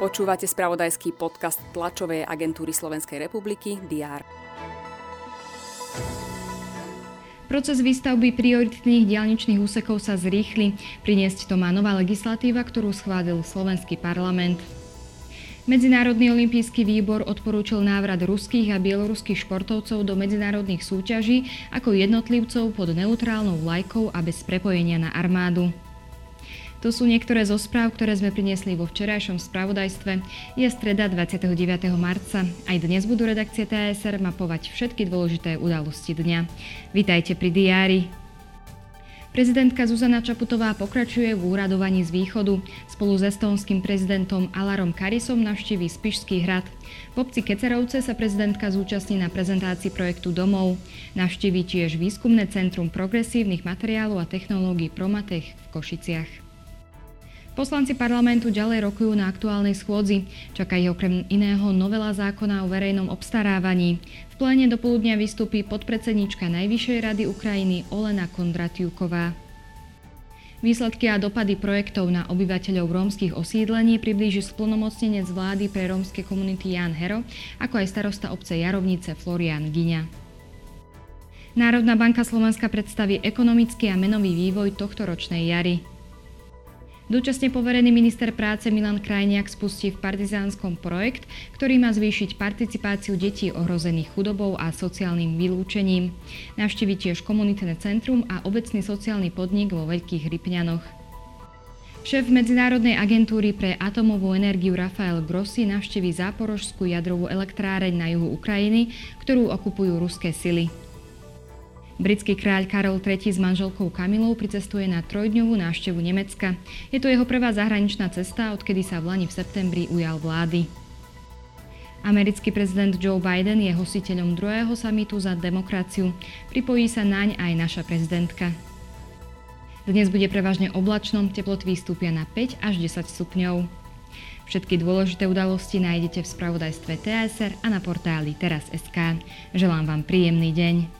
Počúvate spravodajský podcast tlačovej agentúry Slovenskej republiky DR. Proces výstavby prioritných dialničných úsekov sa zrýchli. Priniesť to má nová legislatíva, ktorú schválil slovenský parlament. Medzinárodný olimpijský výbor odporúčil návrat ruských a bieloruských športovcov do medzinárodných súťaží ako jednotlivcov pod neutrálnou vlajkou a bez prepojenia na armádu. To sú niektoré zo správ, ktoré sme priniesli vo včerajšom spravodajstve. Je streda 29. marca. Aj dnes budú redakcie TSR mapovať všetky dôležité udalosti dňa. Vítajte pri diári. Prezidentka Zuzana Čaputová pokračuje v úradovaní z východu. Spolu s estónskym prezidentom Alarom Karisom navštíví Spišský hrad. V obci Kecerovce sa prezidentka zúčastní na prezentácii projektu domov. Navštíví tiež výskumné centrum progresívnych materiálov a technológií Promatech v Košiciach. Poslanci parlamentu ďalej rokujú na aktuálnej schôdzi. Čaká ich okrem iného novela zákona o verejnom obstarávaní. V pléne do poludnia vystúpi podpredsednička Najvyššej rady Ukrajiny Olena Kondratiuková. Výsledky a dopady projektov na obyvateľov rómskych osídlení priblíži splnomocnenec vlády pre rómske komunity Jan Hero, ako aj starosta obce Jarovnice Florian Giňa. Národná banka Slovenska predstaví ekonomický a menový vývoj tohto ročnej jary. Dočasne poverený minister práce Milan Krajniak spustí v Partizánskom projekt, ktorý má zvýšiť participáciu detí ohrozených chudobou a sociálnym vylúčením. Navštívi tiež komunitné centrum a obecný sociálny podnik vo Veľkých Rypňanoch. Šéf Medzinárodnej agentúry pre atomovú energiu Rafael Grossi navštívi záporožskú jadrovú elektráreň na juhu Ukrajiny, ktorú okupujú ruské sily. Britský kráľ Karol III s manželkou Kamilou pricestuje na trojdňovú návštevu Nemecka. Je to jeho prvá zahraničná cesta, odkedy sa v Lani v septembri ujal vlády. Americký prezident Joe Biden je hostiteľom druhého samitu za demokraciu. Pripojí sa naň aj naša prezidentka. Dnes bude prevažne oblačno, teploty vystúpia na 5 až 10 stupňov. Všetky dôležité udalosti nájdete v spravodajstve TSR a na portáli teraz.sk. Želám vám príjemný deň.